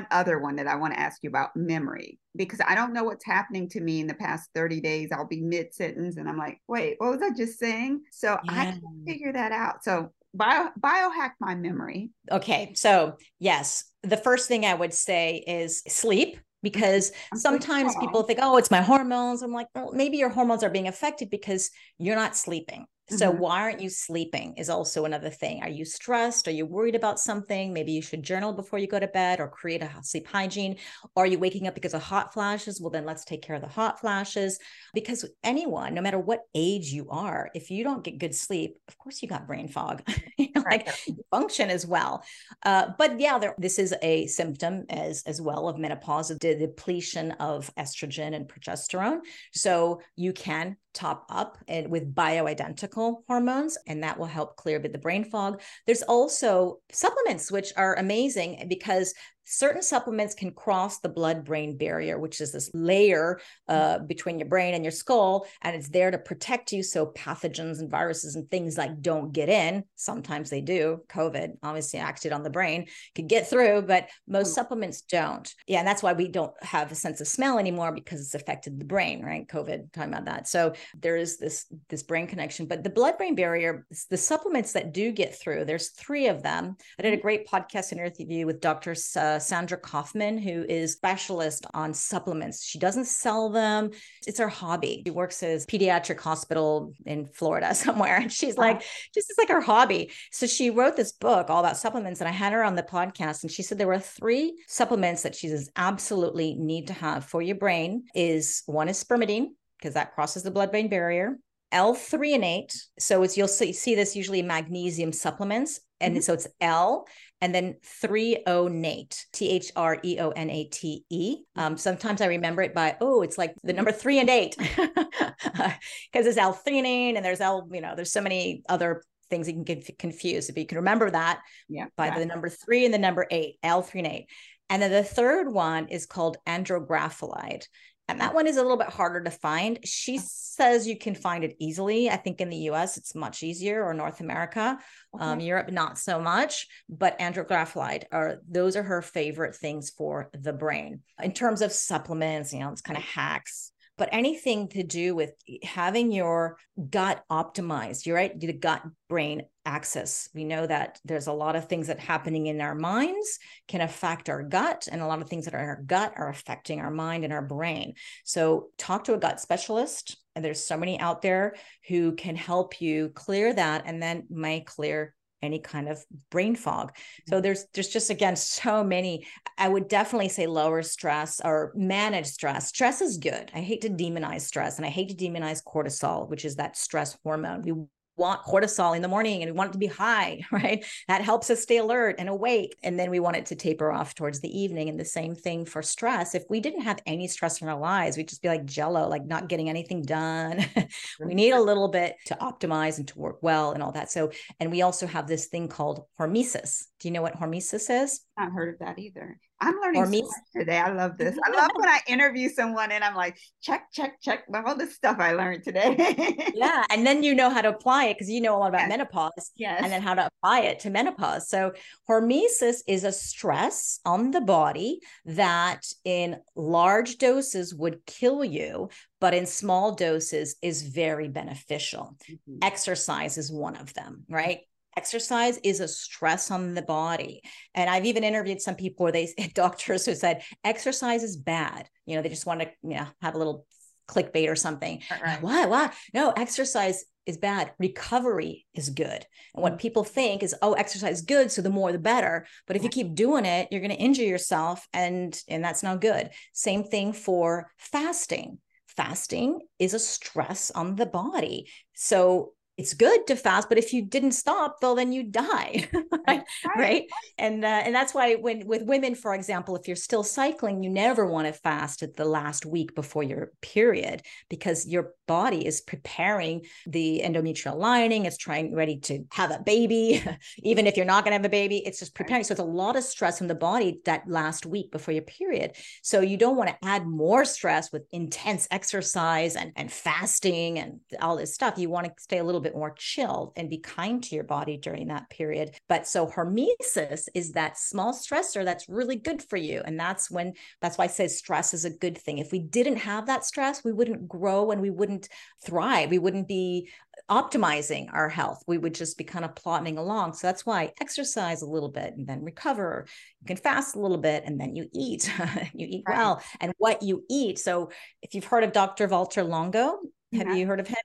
one other one that I want to ask you about memory because I don't know what's happening to me in the past 30 days. I'll be mid sentence and I'm like, wait, what was I just saying? So yeah. I can figure that out. So bio biohack my memory. Okay. So yes, the first thing I would say is sleep mm-hmm. because sometimes people think, oh, it's my hormones. I'm like, well, maybe your hormones are being affected because you're not sleeping. So, mm-hmm. why aren't you sleeping? Is also another thing. Are you stressed? Are you worried about something? Maybe you should journal before you go to bed or create a sleep hygiene. Or are you waking up because of hot flashes? Well, then let's take care of the hot flashes. Because anyone, no matter what age you are, if you don't get good sleep, of course you got brain fog, you know, like function as well. Uh, but yeah, there, this is a symptom as as well of menopause, of the depletion of estrogen and progesterone. So you can top up and with bioidentical hormones, and that will help clear a bit the brain fog. There's also supplements which are amazing because certain supplements can cross the blood brain barrier, which is this layer uh, between your brain and your skull. And it's there to protect you so pathogens and viruses and things like don't get in. Sometimes they do. COVID obviously acted on the brain, could get through, but most mm. supplements don't. Yeah. And that's why we don't have a sense of smell anymore because it's affected the brain, right? COVID, talking about that. So there is this, this brain connection. But the blood brain barrier, the supplements that do get through, there's three of them. I did a mm. great podcast interview with Dr. Uh, uh, Sandra Kaufmann, who is specialist on supplements. She doesn't sell them. It's her hobby. She works as pediatric hospital in Florida somewhere. And she's like, just is like her hobby. So she wrote this book all about supplements. And I had her on the podcast and she said there were three supplements that she says absolutely need to have for your brain is one is spermidine, because that crosses the blood brain barrier. L-threonate. So it's you'll see, see this usually magnesium supplements. And mm-hmm. so it's L and then threonate, T H R E O N A T E. Um, sometimes I remember it by, oh, it's like the number three and eight because it's L-theanine and there's L, you know, there's so many other things you can get confused. If you can remember that yeah, by the number three and the number eight, L-threonate. And then the third one is called andrographolide. And that one is a little bit harder to find. She says you can find it easily. I think in the US it's much easier or North America. Okay. Um, Europe, not so much. But andrographolide are those are her favorite things for the brain. In terms of supplements, you know, it's kind of hacks but anything to do with having your gut optimized, you're right, the gut brain axis. We know that there's a lot of things that happening in our minds can affect our gut, and a lot of things that are in our gut are affecting our mind and our brain. So talk to a gut specialist. And there's so many out there who can help you clear that and then may clear any kind of brain fog. So mm-hmm. there's there's just again so many. I would definitely say lower stress or manage stress. Stress is good. I hate to demonize stress and I hate to demonize cortisol, which is that stress hormone. We want cortisol in the morning and we want it to be high, right? That helps us stay alert and awake. And then we want it to taper off towards the evening. And the same thing for stress. If we didn't have any stress in our lives, we'd just be like jello, like not getting anything done. we need a little bit to optimize and to work well and all that. So, and we also have this thing called hormesis. Do you know what hormesis is? Not heard of that either. I'm learning so much today. I love this. I love when I interview someone and I'm like, check, check, check all the stuff I learned today. yeah. And then you know how to apply it because you know a lot about yes. menopause. Yes. And then how to apply it to menopause. So hormesis is a stress on the body that in large doses would kill you, but in small doses is very beneficial. Mm-hmm. Exercise is one of them, right? Exercise is a stress on the body. And I've even interviewed some people where they doctors who said exercise is bad. You know, they just want to, you know, have a little clickbait or something. Right. Why? Why? No, exercise is bad. Recovery is good. And what mm-hmm. people think is, oh, exercise is good, so the more the better. But if you keep doing it, you're going to injure yourself, and and that's not good. Same thing for fasting. Fasting is a stress on the body. So it's good to fast but if you didn't stop well then you die right? right and uh, and that's why when with women for example if you're still cycling you never want to fast at the last week before your period because your body is preparing the endometrial lining it's trying ready to have a baby even if you're not going to have a baby it's just preparing so it's a lot of stress in the body that last week before your period so you don't want to add more stress with intense exercise and and fasting and all this stuff you want to stay a little bit more chilled and be kind to your body during that period. But so hormesis is that small stressor that's really good for you. And that's when, that's why I say stress is a good thing. If we didn't have that stress, we wouldn't grow and we wouldn't thrive. We wouldn't be optimizing our health. We would just be kind of plodding along. So that's why exercise a little bit and then recover. You can fast a little bit and then you eat. you eat right. well and what you eat. So if you've heard of Dr. Valter Longo, have you heard of him?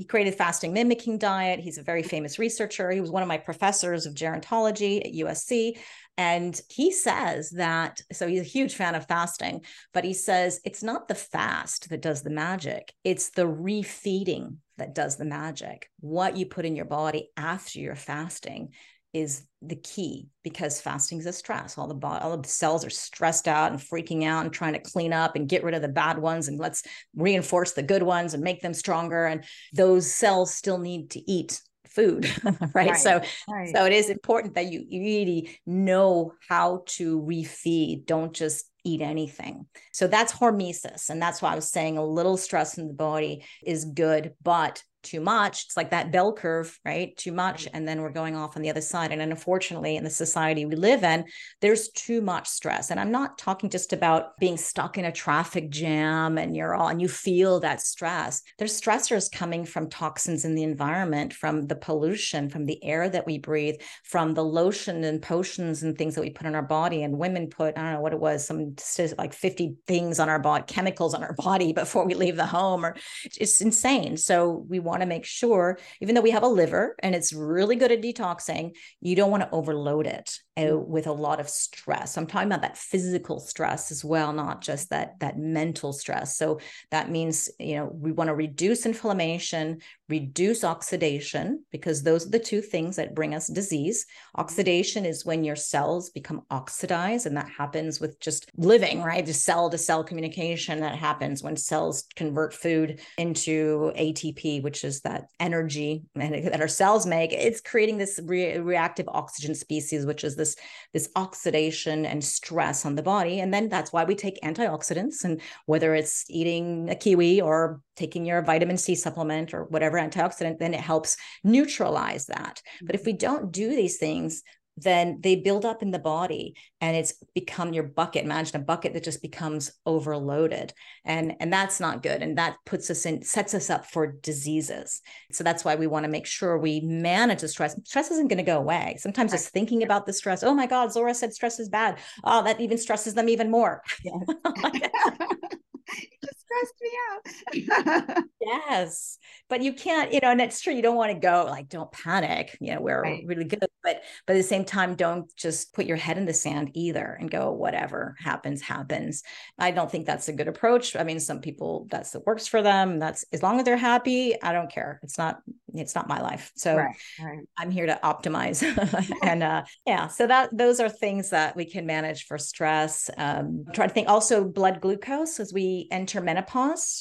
he created fasting mimicking diet. He's a very famous researcher. He was one of my professors of gerontology at USC. And he says that, so he's a huge fan of fasting, but he says it's not the fast that does the magic, it's the refeeding that does the magic. What you put in your body after you're fasting is the key because fasting is a stress. All the body, all the cells are stressed out and freaking out and trying to clean up and get rid of the bad ones and let's reinforce the good ones and make them stronger. And those cells still need to eat food right? right? so right. so it is important that you, you really know how to refeed don't just eat anything so that's hormesis and that's why i was saying a little stress in the body is good but too much it's like that bell curve right too much mm-hmm. and then we're going off on the other side and unfortunately in the society we live in there's too much stress and i'm not talking just about being stuck in a traffic jam and you're all and you feel that stress. There's stressors coming from toxins in the environment from the pollution from the air that we breathe from the lotion and potions and things that we put in our body and women put i don't know what it was some like 50 things on our body chemicals on our body before we leave the home or it's insane. So we want to make sure, even though we have a liver and it's really good at detoxing, you don't want to overload it uh, with a lot of stress. I'm talking about that physical stress as well, not just that that mental stress. So that means, you know, we want to reduce inflammation, reduce oxidation because those are the two things that bring us disease. Oxidation is when your cells become oxidized and that happens with just living, right? The cell to cell communication that happens when cells convert food into ATP, which is that energy that our cells make. It's creating this re- reactive oxygen species, which is this this oxidation and stress on the body and then that's why we take antioxidants and whether it's eating a kiwi or taking your vitamin C supplement or whatever antioxidant then it helps neutralize that. But if mm-hmm. we don't do these things then they build up in the body and it's become your bucket. Imagine a bucket that just becomes overloaded. And and that's not good. And that puts us in sets us up for diseases. So that's why we want to make sure we manage the stress. Stress isn't going to go away. Sometimes just thinking about the stress oh my god zora said stress is bad. Oh that even stresses them even more. Just stressed me out. yes. But you can't, you know, and it's true, you don't want to go like, don't panic. You know, we're right. really good. But but at the same time, don't just put your head in the sand either and go, whatever happens, happens. I don't think that's a good approach. I mean, some people that's what works for them. That's as long as they're happy, I don't care. It's not, it's not my life. So right. Right. I'm here to optimize. and uh yeah, so that those are things that we can manage for stress. Um try to think also blood glucose as we enter menopause,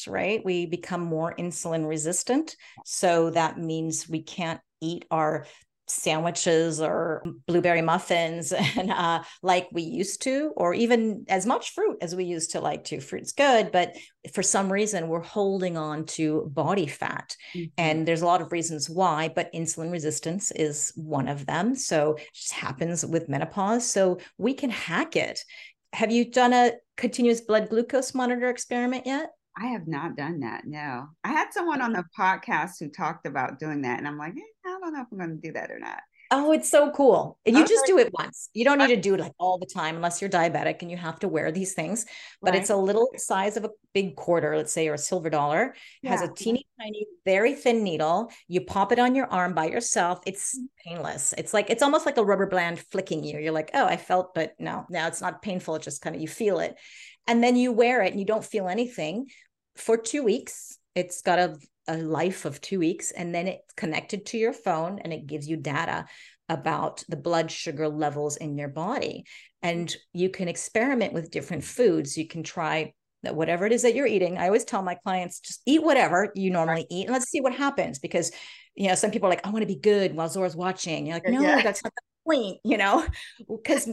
right? We become more insulin resistant. So that means we can't eat our sandwiches or blueberry muffins and uh, like we used to or even as much fruit as we used to like to fruit's good but for some reason we're holding on to body fat mm-hmm. and there's a lot of reasons why but insulin resistance is one of them so it just happens with menopause so we can hack it have you done a continuous blood glucose monitor experiment yet? I have not done that. No, I had someone on the podcast who talked about doing that, and I'm like, eh, I don't know if I'm going to do that or not. Oh, it's so cool. You just do it once. You don't need to do it like all the time unless you're diabetic and you have to wear these things. But right. it's a little size of a big quarter, let's say, or a silver dollar. Yeah. Has a teeny tiny, very thin needle. You pop it on your arm by yourself. It's mm. painless. It's like it's almost like a rubber band flicking you. You're like, oh, I felt, but no, now it's not painful. It's just kind of you feel it. And then you wear it and you don't feel anything for two weeks. It's got a a life of two weeks and then it's connected to your phone and it gives you data about the blood sugar levels in your body. And you can experiment with different foods. You can try that whatever it is that you're eating. I always tell my clients just eat whatever you normally eat and let's see what happens. Because you know some people are like i want to be good while zora's watching. You're like no yeah. that's not point, you know, because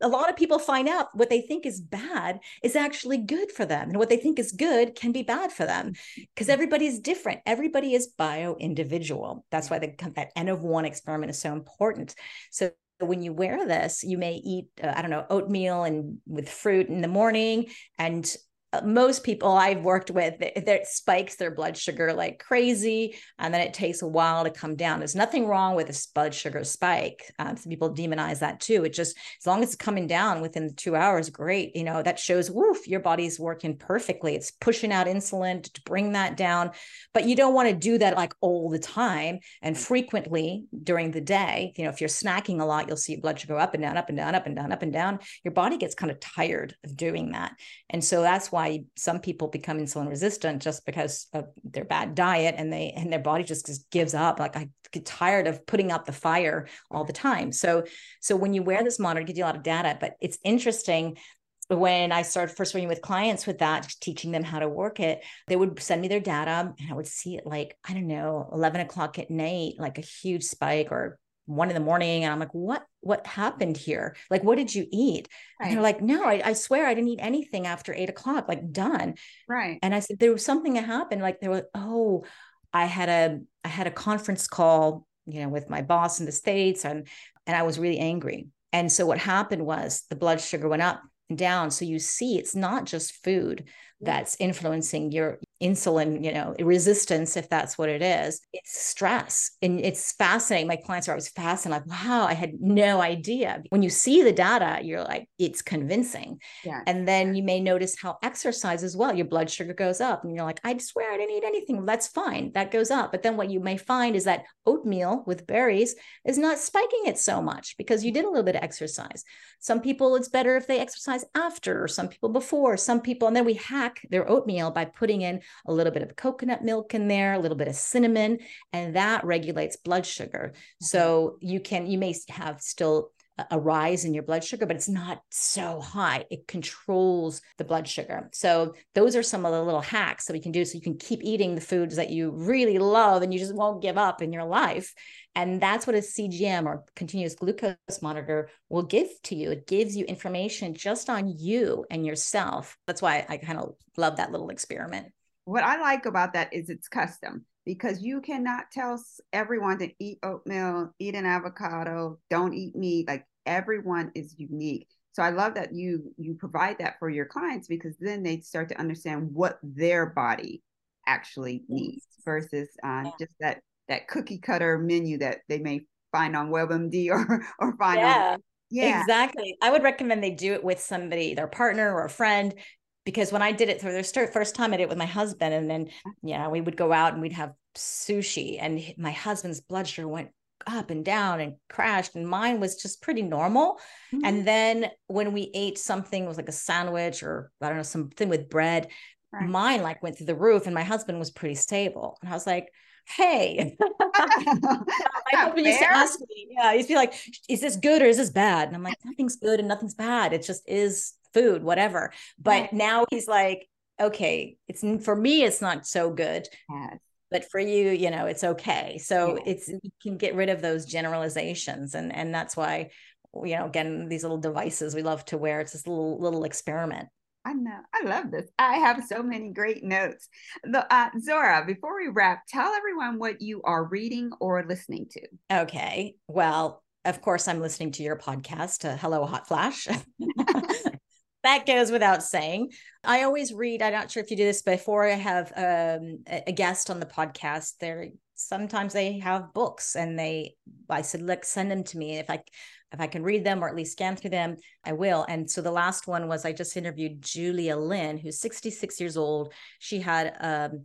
a lot of people find out what they think is bad is actually good for them. And what they think is good can be bad for them because everybody is different. Everybody is bio individual. That's why the, that N of one experiment is so important. So when you wear this, you may eat, uh, I don't know, oatmeal and with fruit in the morning and most people I've worked with, that spikes their blood sugar like crazy, and then it takes a while to come down. There's nothing wrong with a blood sugar spike. Um, some people demonize that too. It just as long as it's coming down within two hours, great. You know that shows, woof, your body's working perfectly. It's pushing out insulin to bring that down, but you don't want to do that like all the time and frequently during the day. You know, if you're snacking a lot, you'll see blood sugar up and down, up and down, up and down, up and down. Your body gets kind of tired of doing that, and so that's why why some people become insulin resistant just because of their bad diet and they and their body just, just gives up. Like i get tired of putting out the fire all the time. So so when you wear this monitor it gives you a lot of data but it's interesting when I started first working with clients with that, teaching them how to work it, they would send me their data and I would see it like, I don't know, 11 o'clock at night, like a huge spike or one in the morning and i'm like what what happened here? Like what did you eat? Right. and they're like no I, I swear i didn't eat anything after eight o'clock like done. Right. And i said there was something that happened like there was oh i had a i had a conference call you know with my boss in the states and and i was really angry. And so what happened was the blood sugar went up and down. So you see it's not just food that's influencing your insulin, you know, resistance, if that's what it is. It's stress. And it's fascinating. My clients are always fascinated, like, wow, I had no idea. When you see the data, you're like, it's convincing. Yeah. And then you may notice how exercise as well, your blood sugar goes up. And you're like, I swear I didn't eat anything. That's fine. That goes up. But then what you may find is that oatmeal with berries is not spiking it so much because you did a little bit of exercise. Some people, it's better if they exercise after, or some people before, some people, and then we hack their oatmeal by putting in a little bit of coconut milk in there, a little bit of cinnamon, and that regulates blood sugar. Mm-hmm. So you can, you may have still a rise in your blood sugar, but it's not so high. It controls the blood sugar. So those are some of the little hacks that we can do so you can keep eating the foods that you really love and you just won't give up in your life. And that's what a CGM or continuous glucose monitor will give to you. It gives you information just on you and yourself. That's why I kind of love that little experiment what I like about that is it's custom because you cannot tell everyone to eat oatmeal, eat an avocado, don't eat meat. Like everyone is unique. So I love that you you provide that for your clients because then they start to understand what their body actually needs versus uh, yeah. just that that cookie cutter menu that they may find on WebMD or or find yeah. on yeah, exactly. I would recommend they do it with somebody, their partner or a friend, because when I did it for the first time, I did it with my husband, and then yeah, we would go out and we'd have sushi, and my husband's blood sugar went up and down and crashed, and mine was just pretty normal. Mm-hmm. And then when we ate something, was like a sandwich or I don't know something with bread, right. mine like went through the roof, and my husband was pretty stable, and I was like. Hey, my husband used to ask me, yeah, he'd be like, is this good or is this bad? And I'm like, nothing's good and nothing's bad. It just is food, whatever. But now he's like, okay, it's for me, it's not so good. Yes. But for you, you know, it's okay. So it's you can get rid of those generalizations. And and that's why, you know, again, these little devices we love to wear. It's this little little experiment. I know. I love this. I have so many great notes. The, uh, Zora, before we wrap, tell everyone what you are reading or listening to. Okay. Well, of course, I'm listening to your podcast, uh, Hello Hot Flash. that goes without saying. I always read, I'm not sure if you do this before I have um, a guest on the podcast. There sometimes they have books and they I said, look, send them to me. If I if I can read them or at least scan through them, I will. And so the last one was I just interviewed Julia Lynn, who's 66 years old. She had um,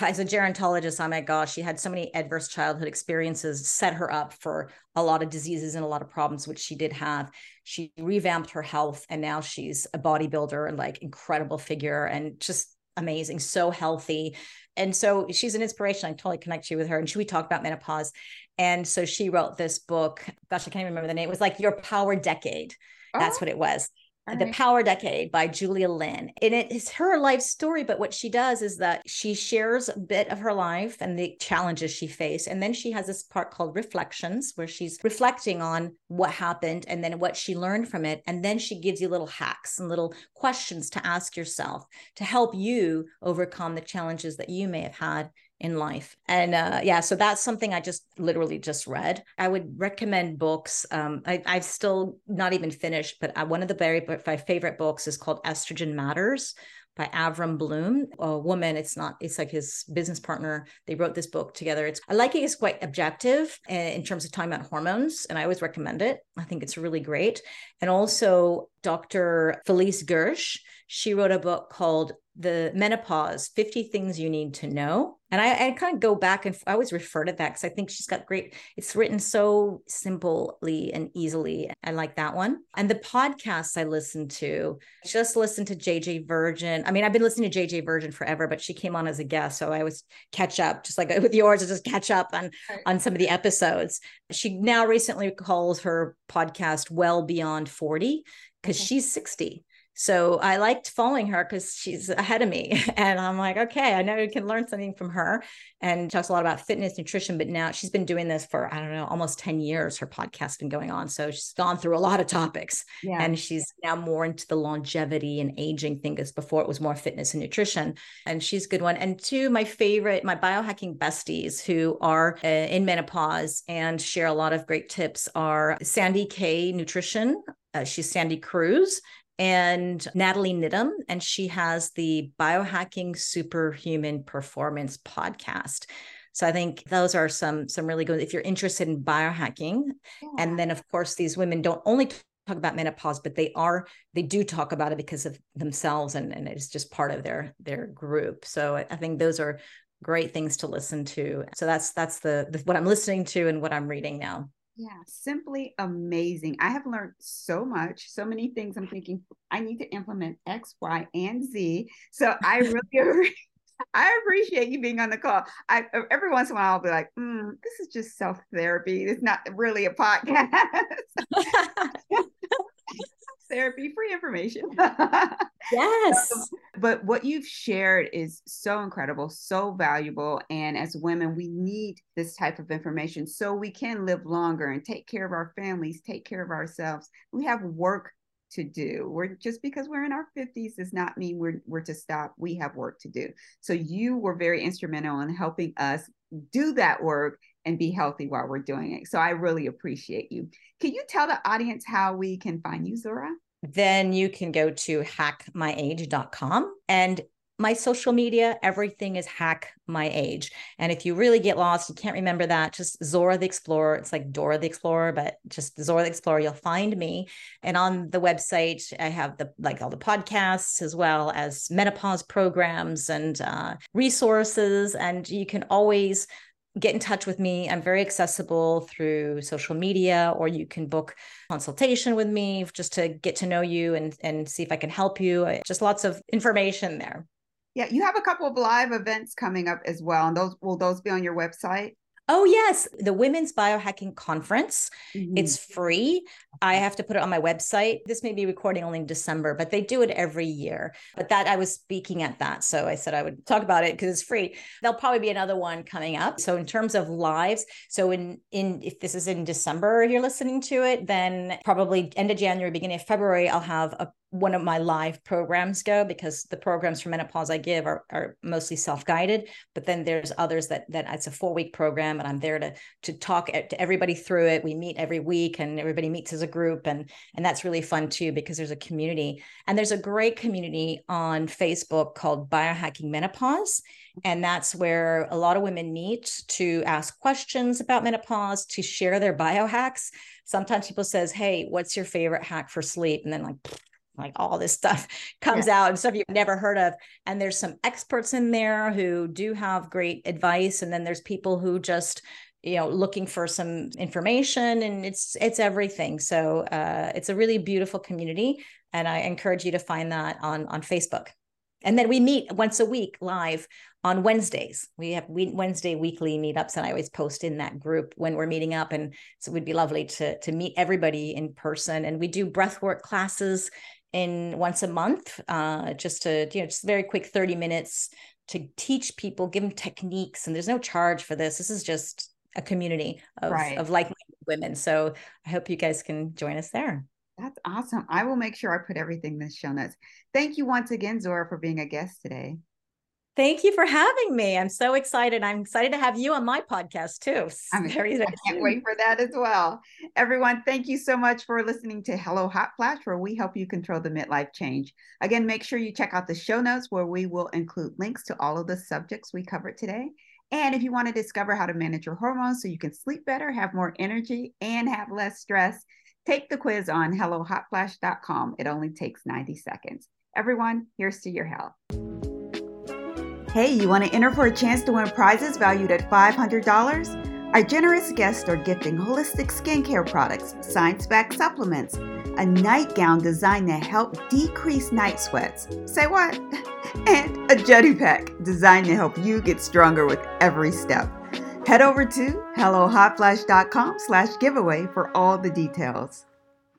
as a gerontologist, oh my gosh, she had so many adverse childhood experiences set her up for a lot of diseases and a lot of problems, which she did have. She revamped her health and now she's a bodybuilder and like incredible figure and just amazing, so healthy. And so she's an inspiration. I totally connect you with her. And she, we talk about menopause. And so she wrote this book. Gosh, I can't even remember the name. It was like Your Power Decade. That's oh. what it was the Power Decade by Julia Lynn. And it is her life story, but what she does is that she shares a bit of her life and the challenges she faced. And then she has this part called Reflections, where she's reflecting on what happened and then what she learned from it. And then she gives you little hacks and little questions to ask yourself to help you overcome the challenges that you may have had in life. And uh, yeah, so that's something I just literally just read. I would recommend books. Um, I, I've still not even finished, but I, uh, one of the very my favorite books is called Estrogen Matters by Avrum Bloom, a woman. It's not, it's like his business partner. They wrote this book together. It's, I like it. It's quite objective in terms of talking about hormones, and I always recommend it. I think it's really great. And also, Dr. Felice Gersh, she wrote a book called The Menopause 50 Things You Need to Know. And I, I kind of go back and I always refer to that because I think she's got great, it's written so simply and easily. I like that one. And the podcasts I listen to, just listen to JJ Virgin. I mean, I've been listening to JJ Virgin forever, but she came on as a guest. So I always catch up, just like with yours, I just catch up on, on some of the episodes. She now recently calls her podcast Well Beyond 40 because okay. she's 60 so I liked following her because she's ahead of me. And I'm like, okay, I know you can learn something from her. And talks a lot about fitness, nutrition, but now she's been doing this for, I don't know, almost 10 years. Her podcast has been going on. So she's gone through a lot of topics. Yeah. And she's now more into the longevity and aging thing because before it was more fitness and nutrition. And she's a good one. And two, my favorite, my biohacking besties who are uh, in menopause and share a lot of great tips are Sandy K Nutrition. Uh, she's Sandy Kruse and Natalie Niddam, and she has the Biohacking Superhuman Performance podcast. So I think those are some some really good. If you're interested in biohacking, yeah. and then of course these women don't only talk about menopause, but they are they do talk about it because of themselves, and and it's just part of their their group. So I think those are great things to listen to. So that's that's the, the what I'm listening to and what I'm reading now. Yeah, simply amazing. I have learned so much, so many things. I'm thinking I need to implement X, Y, and Z. So I really, I appreciate you being on the call. I every once in a while I'll be like, mm, "This is just self therapy. It's not really a podcast." therapy, free information. yes. Um, but what you've shared is so incredible, so valuable. And as women, we need this type of information so we can live longer and take care of our families, take care of ourselves. We have work to do. We're just because we're in our 50s does not mean we're we're to stop. We have work to do. So you were very instrumental in helping us do that work and be healthy while we're doing it. So I really appreciate you. Can you tell the audience how we can find you, Zora? Then you can go to hackmyage.com and my social media, everything is hack my age. And if you really get lost, you can't remember that, just Zora the Explorer. It's like Dora the Explorer, but just Zora the Explorer, you'll find me. And on the website, I have the like all the podcasts as well as menopause programs and uh, resources. And you can always get in touch with me. I'm very accessible through social media, or you can book consultation with me just to get to know you and, and see if I can help you. Just lots of information there. Yeah, you have a couple of live events coming up as well. And those will those be on your website? Oh, yes. The Women's Biohacking Conference. Mm-hmm. It's free. I have to put it on my website. This may be recording only in December, but they do it every year. But that I was speaking at that. So I said I would talk about it because it's free. There'll probably be another one coming up. So in terms of lives, so in in if this is in December you're listening to it, then probably end of January, beginning of February, I'll have a one of my live programs go because the programs for menopause I give are, are mostly self-guided, but then there's others that that it's a four-week program and I'm there to to talk to everybody through it. We meet every week and everybody meets as a group and and that's really fun too because there's a community and there's a great community on Facebook called Biohacking Menopause and that's where a lot of women meet to ask questions about menopause, to share their biohacks. Sometimes people says, "Hey, what's your favorite hack for sleep?" and then like like all this stuff comes yeah. out and stuff you've never heard of and there's some experts in there who do have great advice and then there's people who just you know looking for some information and it's it's everything so uh, it's a really beautiful community and i encourage you to find that on on facebook and then we meet once a week live on Wednesdays. We have Wednesday weekly meetups, and I always post in that group when we're meeting up. And so it would be lovely to to meet everybody in person. And we do breathwork classes in once a month, uh, just to, you know, just very quick 30 minutes to teach people, give them techniques. And there's no charge for this. This is just a community of, right. of like women. So I hope you guys can join us there. That's awesome. I will make sure I put everything in the show notes. Thank you once again, Zora, for being a guest today. Thank you for having me. I'm so excited. I'm excited to have you on my podcast too. I'm very, I can't wait for that as well. Everyone, thank you so much for listening to Hello Hot Flash, where we help you control the midlife change. Again, make sure you check out the show notes where we will include links to all of the subjects we covered today. And if you want to discover how to manage your hormones so you can sleep better, have more energy, and have less stress, take the quiz on HelloHotFlash.com. It only takes 90 seconds. Everyone, here's to your health. Hey, you want to enter for a chance to win prizes valued at $500? Our generous guests are gifting holistic skincare products, science backed supplements, a nightgown designed to help decrease night sweats. Say what? And a jetty pack designed to help you get stronger with every step. Head over to HelloHotFlash.com slash giveaway for all the details.